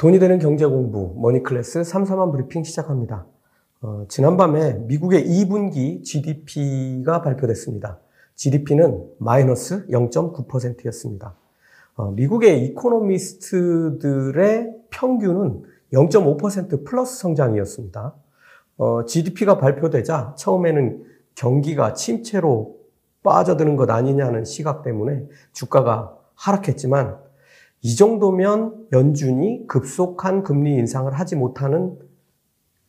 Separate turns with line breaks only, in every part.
돈이 되는 경제 공부 머니클래스 3, 4만 브리핑 시작합니다. 어, 지난밤에 미국의 2분기 GDP가 발표됐습니다. GDP는 마이너스 0.9%였습니다. 어, 미국의 이코노미스트들의 평균은 0.5% 플러스 성장이었습니다. 어, GDP가 발표되자 처음에는 경기가 침체로 빠져드는 것 아니냐는 시각 때문에 주가가 하락했지만 이 정도면 연준이 급속한 금리 인상을 하지 못하는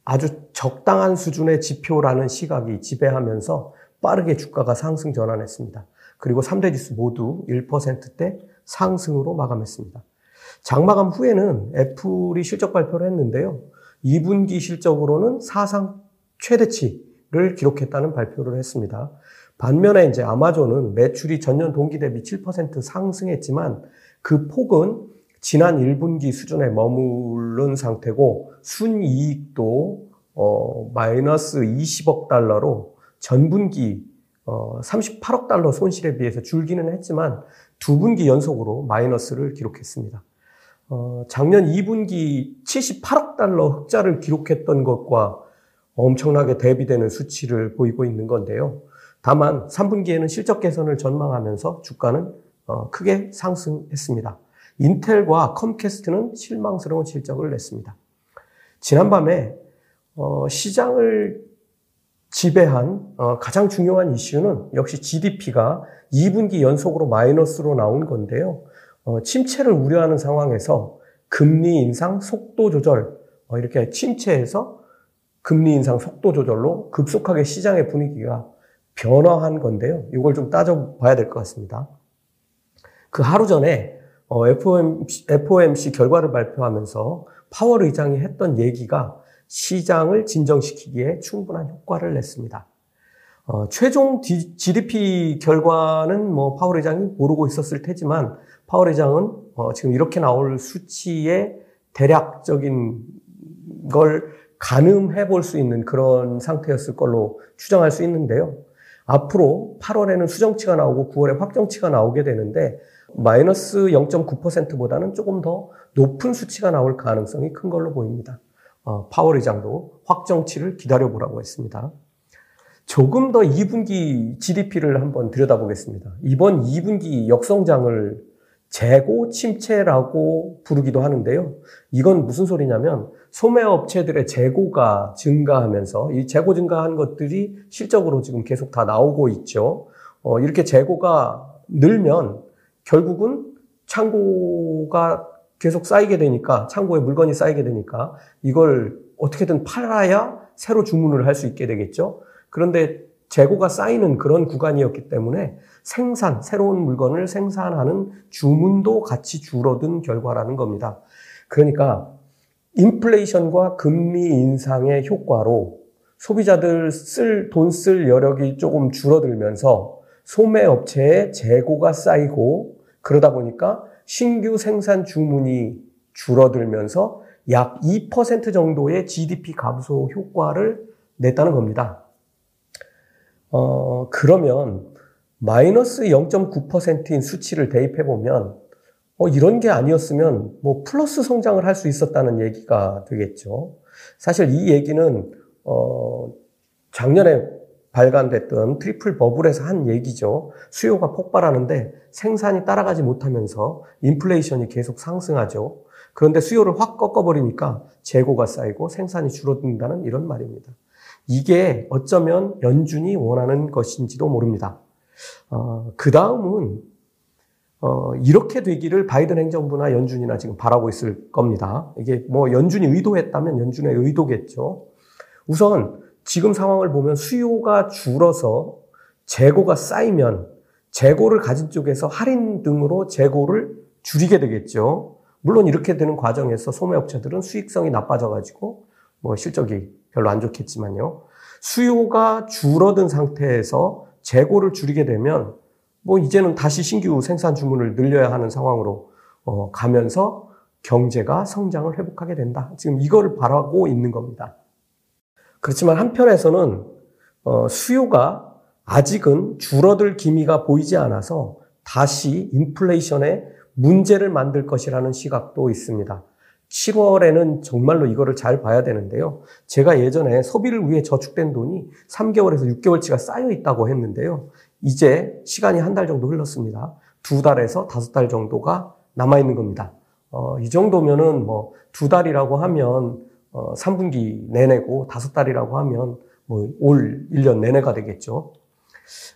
아주 적당한 수준의 지표라는 시각이 지배하면서 빠르게 주가가 상승 전환했습니다. 그리고 3대 지수 모두 1%대 상승으로 마감했습니다. 장마감 후에는 애플이 실적 발표를 했는데요. 2분기 실적으로는 사상 최대치를 기록했다는 발표를 했습니다. 반면에 이제 아마존은 매출이 전년 동기 대비 7% 상승했지만 그 폭은 지난 1분기 수준에 머무른 상태고 순이익도 어, 마이너스 20억 달러로 전분기 어, 38억 달러 손실에 비해서 줄기는 했지만 두 분기 연속으로 마이너스를 기록했습니다. 어, 작년 2분기 78억 달러 흑자를 기록했던 것과 엄청나게 대비되는 수치를 보이고 있는 건데요. 다만 3분기에는 실적 개선을 전망하면서 주가는 어, 크게 상승했습니다. 인텔과 컴캐스트는 실망스러운 실적을 냈습니다. 지난밤에 어, 시장을 지배한 어, 가장 중요한 이슈는 역시 GDP가 2분기 연속으로 마이너스로 나온 건데요. 침체를 우려하는 상황에서 금리 인상 속도 조절 이렇게 침체에서 금리 인상 속도 조절로 급속하게 시장의 분위기가 변화한 건데요. 이걸 좀 따져봐야 될 것 같습니다. 그 하루 전에 FOMC, 어, FOMC 결과를 발표하면서 파월 의장이 했던 얘기가 시장을 진정시키기에 충분한 효과를 냈습니다. 어, 최종 GDP 결과는 뭐 파월 의장이 모르고 있었을 테지만 파월 의장은 어, 지금 이렇게 나올 수치의 대략적인 걸 가늠해 볼 수 있는 그런 상태였을 걸로 추정할 수 있는데요. 앞으로 8월에는 수정치가 나오고 9월에 확정치가 나오게 되는데 마이너스 0.9%보다는 조금 더 높은 수치가 나올 가능성이 큰 걸로 보입니다. 어, 파월 의장도 확정치를 기다려보라고 했습니다. 조금 더 2분기 GDP를 한번 들여다보겠습니다. 이번 2분기 역성장을 재고 침체라고 부르기도 하는데요. 이건 무슨 소리냐면 소매업체들의 재고가 증가하면서 이 재고 증가한 것들이 실적으로 지금 계속 다 나오고 있죠. 어, 이렇게 재고가 늘면 결국은 창고가 계속 쌓이게 되니까 창고에 물건이 쌓이게 되니까 이걸 어떻게든 팔아야 새로 주문을 할 수 있게 되겠죠. 그런데 재고가 쌓이는 그런 구간이었기 때문에 생산, 새로운 물건을 생산하는 주문도 같이 줄어든 결과라는 겁니다. 그러니까 인플레이션과 금리 인상의 효과로 소비자들 쓸, 돈 쓸 여력이 조금 줄어들면서 소매업체의 재고가 쌓이고 그러다 보니까 신규 생산 주문이 줄어들면서 약 2% 정도의 GDP 감소 효과를 냈다는 겁니다. 어, 그러면 마이너스 0.9%인 수치를 대입해 보면 어, 이런 게 아니었으면 뭐 플러스 성장을 할 수 있었다는 얘기가 되겠죠. 사실 이 얘기는 어, 작년에 발간됐던 트리플 버블에서 한 얘기죠. 수요가 폭발하는데 생산이 따라가지 못하면서 인플레이션이 계속 상승하죠. 그런데 수요를 확 꺾어버리니까 재고가 쌓이고 생산이 줄어든다는 이런 말입니다. 이게 어쩌면 연준이 원하는 것인지도 모릅니다. 어, 그 다음은 어, 이렇게 되기를 바이든 행정부나 연준이나 지금 바라고 있을 겁니다. 이게 뭐 연준이 의도했다면 연준의 의도겠죠. 우선 지금 상황을 보면 수요가 줄어서 재고가 쌓이면 재고를 가진 쪽에서 할인 등으로 재고를 줄이게 되겠죠. 물론 이렇게 되는 과정에서 소매업체들은 수익성이 나빠져가지고 뭐 실적이 별로 안 좋겠지만요. 수요가 줄어든 상태에서 재고를 줄이게 되면 뭐 이제는 다시 신규 생산 주문을 늘려야 하는 상황으로 어, 가면서 경제가 성장을 회복하게 된다. 지금 이거를 바라고 있는 겁니다. 그렇지만 한편에서는 어, 수요가 아직은 줄어들 기미가 보이지 않아서 다시 인플레이션에 문제를 만들 것이라는 시각도 있습니다. 7월에는 정말로 이거를 잘 봐야 되는데요. 제가 예전에 소비를 위해 저축된 돈이 3개월에서 6개월치가 쌓여 있다고 했는데요. 이제 시간이 한 달 정도 흘렀습니다. 두 달에서 다섯 달 정도가 남아 있는 겁니다. 어, 이 정도면은 뭐 두 달이라고 하면 어, 3분기 내내고 다섯 달이라고 하면 뭐 올 1년 내내가 되겠죠.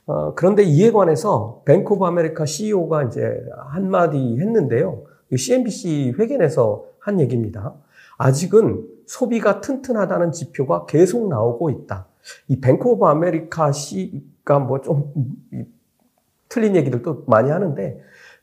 어, 그런데 이에 관해서 뱅크 오브 아메리카 CEO가 이제 한마디 했는데요. CNBC 회견에서 한 얘기입니다. 아직은 소비가 튼튼하다는 지표가 계속 나오고 있다. 이 뱅크 오브 아메리카 CEO가 뭐 좀 틀린 얘기들도 많이 하는데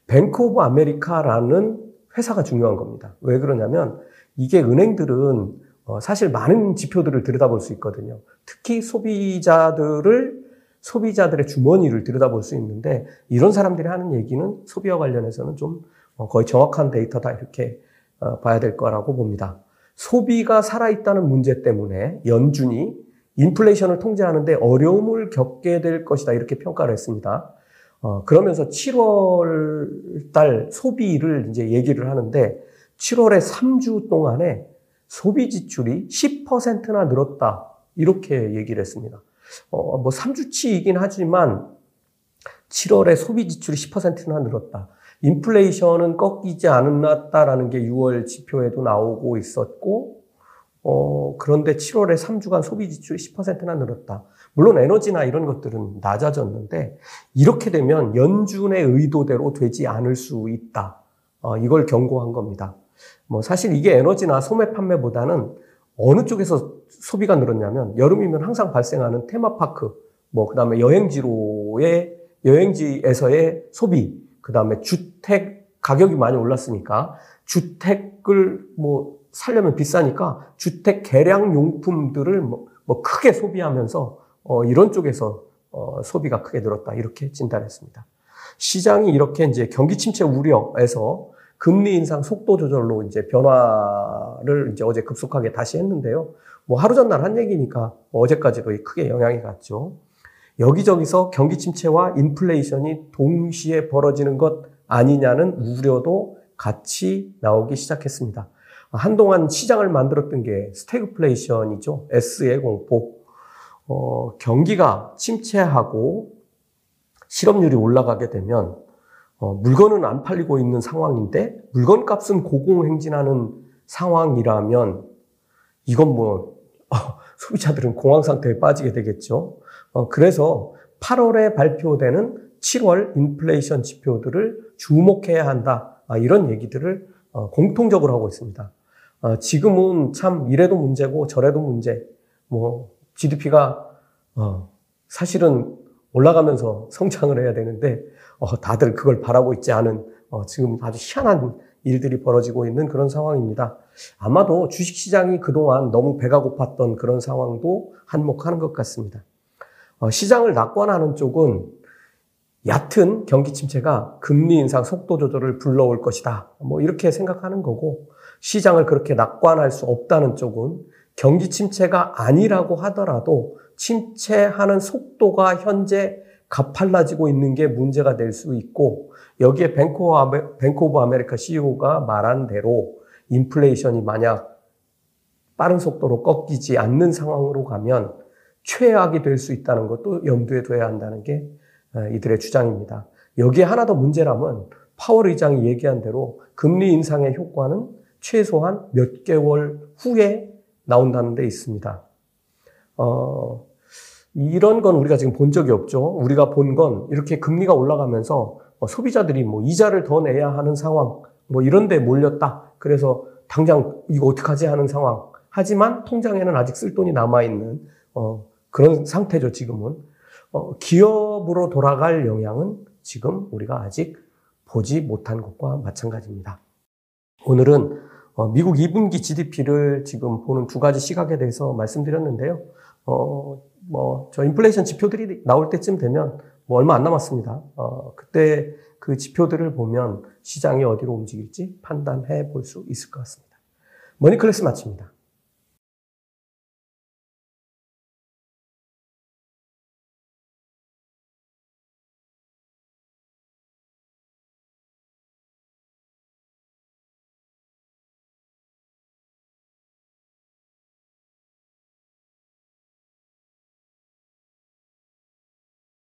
뱅크 오브 아메리카라는 회사가 중요한 겁니다. 왜 그러냐면 이게 은행들은 어, 사실 많은 지표들을 들여다볼 수 있거든요. 특히 소비자들을 소비자들의 주머니를 들여다볼 수 있는데 이런 사람들이 하는 얘기는 소비와 관련해서는 좀 어, 거의 정확한 데이터다 이렇게 어, 봐야 될 거라고 봅니다. 소비가 살아있다는 문제 때문에 연준이 인플레이션을 통제하는데 어려움을 겪게 될 것이다 이렇게 평가를 했습니다. 어, 그러면서 7월 달 소비를 이제 얘기를 하는데 7월에 3주 동안에 소비 지출이 10%나 늘었다. 이렇게 얘기를 했습니다. 어, 뭐 3주치이긴 하지만 7월에 소비 지출이 10%나 늘었다. 인플레이션은 꺾이지 않았다라는 게 6월 지표에도 나오고 있었고, 어, 그런데 7월에 3주간 소비 지출이 10%나 늘었다. 물론 에너지나 이런 것들은 낮아졌는데, 이렇게 되면 연준의 의도대로 되지 않을 수 있다. 어, 이걸 경고한 겁니다. 뭐 사실 이게 에너지나 소매 판매보다는 어느 쪽에서 소비가 늘었냐면 여름이면 항상 발생하는 테마파크, 뭐 그다음에 여행지로의 여행지에서의 소비, 그다음에 주택 가격이 많이 올랐으니까 주택을 뭐 살려면 비싸니까 주택 개량 용품들을 뭐, 뭐 크게 소비하면서 어 이런 쪽에서 어 소비가 크게 늘었다 이렇게 진단했습니다. 시장이 이렇게 이제 경기 침체 우려에서 금리 인상 속도 조절로 이제 변화를 이제 어제 급속하게 다시 했는데요. 뭐 하루 전날 한 얘기니까 어제까지도 크게 영향이 갔죠. 여기저기서 경기 침체와 인플레이션이 동시에 벌어지는 것 아니냐는 우려도 같이 나오기 시작했습니다. 한동안 시장을 만들었던 게 스태그플레이션이죠. S의 공포. 어, 경기가 침체하고 실업률이 올라가게 되면 어, 물건은 안 팔리고 있는 상황인데 물건 값은 고공행진하는 상황이라면 이건 뭐 어, 소비자들은 공황 상태에 빠지게 되겠죠. 어, 그래서 8월에 발표되는 7월 인플레이션 지표들을 주목해야 한다. 아, 이런 얘기들을 어, 공통적으로 하고 있습니다. 어, 지금은 참 이래도 문제고 저래도 문제. 뭐 GDP가 어, 사실은 올라가면서 성장을 해야 되는데 어, 다들 그걸 바라고 있지 않은 어, 지금 아주 희한한 일들이 벌어지고 있는 그런 상황입니다. 아마도 주식시장이 그동안 너무 배가 고팠던 그런 상황도 한몫하는 것 같습니다. 어, 시장을 낙관하는 쪽은 얕은 경기 침체가 금리 인상 속도 조절을 불러올 것이다. 뭐 이렇게 생각하는 거고 시장을 그렇게 낙관할 수 없다는 쪽은 경기 침체가 아니라고 하더라도 침체하는 속도가 현재 가팔라지고 있는 게 문제가 될 수 있고 여기에 뱅크 오브 아메리카 CEO가 말한 대로 인플레이션이 만약 빠른 속도로 꺾이지 않는 상황으로 가면 최악이 될 수 있다는 것도 염두에 둬야 한다는 게 어, 이들의 주장입니다. 여기에 하나 더 문제라면 파월 의장이 얘기한 대로 금리 인상의 효과는 최소한 몇 개월 후에 나온다는 데 있습니다. 어, 이런 건 우리가 지금 본 적이 없죠. 우리가 본 건 이렇게 금리가 올라가면서 어, 소비자들이 뭐 이자를 더 내야 하는 상황, 뭐 이런 데 몰렸다. 그래서 당장 이거 어떡하지 하는 상황. 하지만 통장에는 아직 쓸 돈이 남아있는, 어, 그런 상태죠, 지금은. 어, 기업으로 돌아갈 영향은 지금 우리가 아직 보지 못한 것과 마찬가지입니다. 오늘은 어, 미국 2분기 GDP를 지금 보는 두 가지 시각에 대해서 말씀드렸는데요. 어, 뭐, 저 인플레이션 지표들이 나올 때쯤 되면 뭐 얼마 안 남았습니다. 어, 그때 그 지표들을 보면 시장이 어디로 움직일지 판단해 볼 수 있을 것 같습니다. 머니클래스 마칩니다.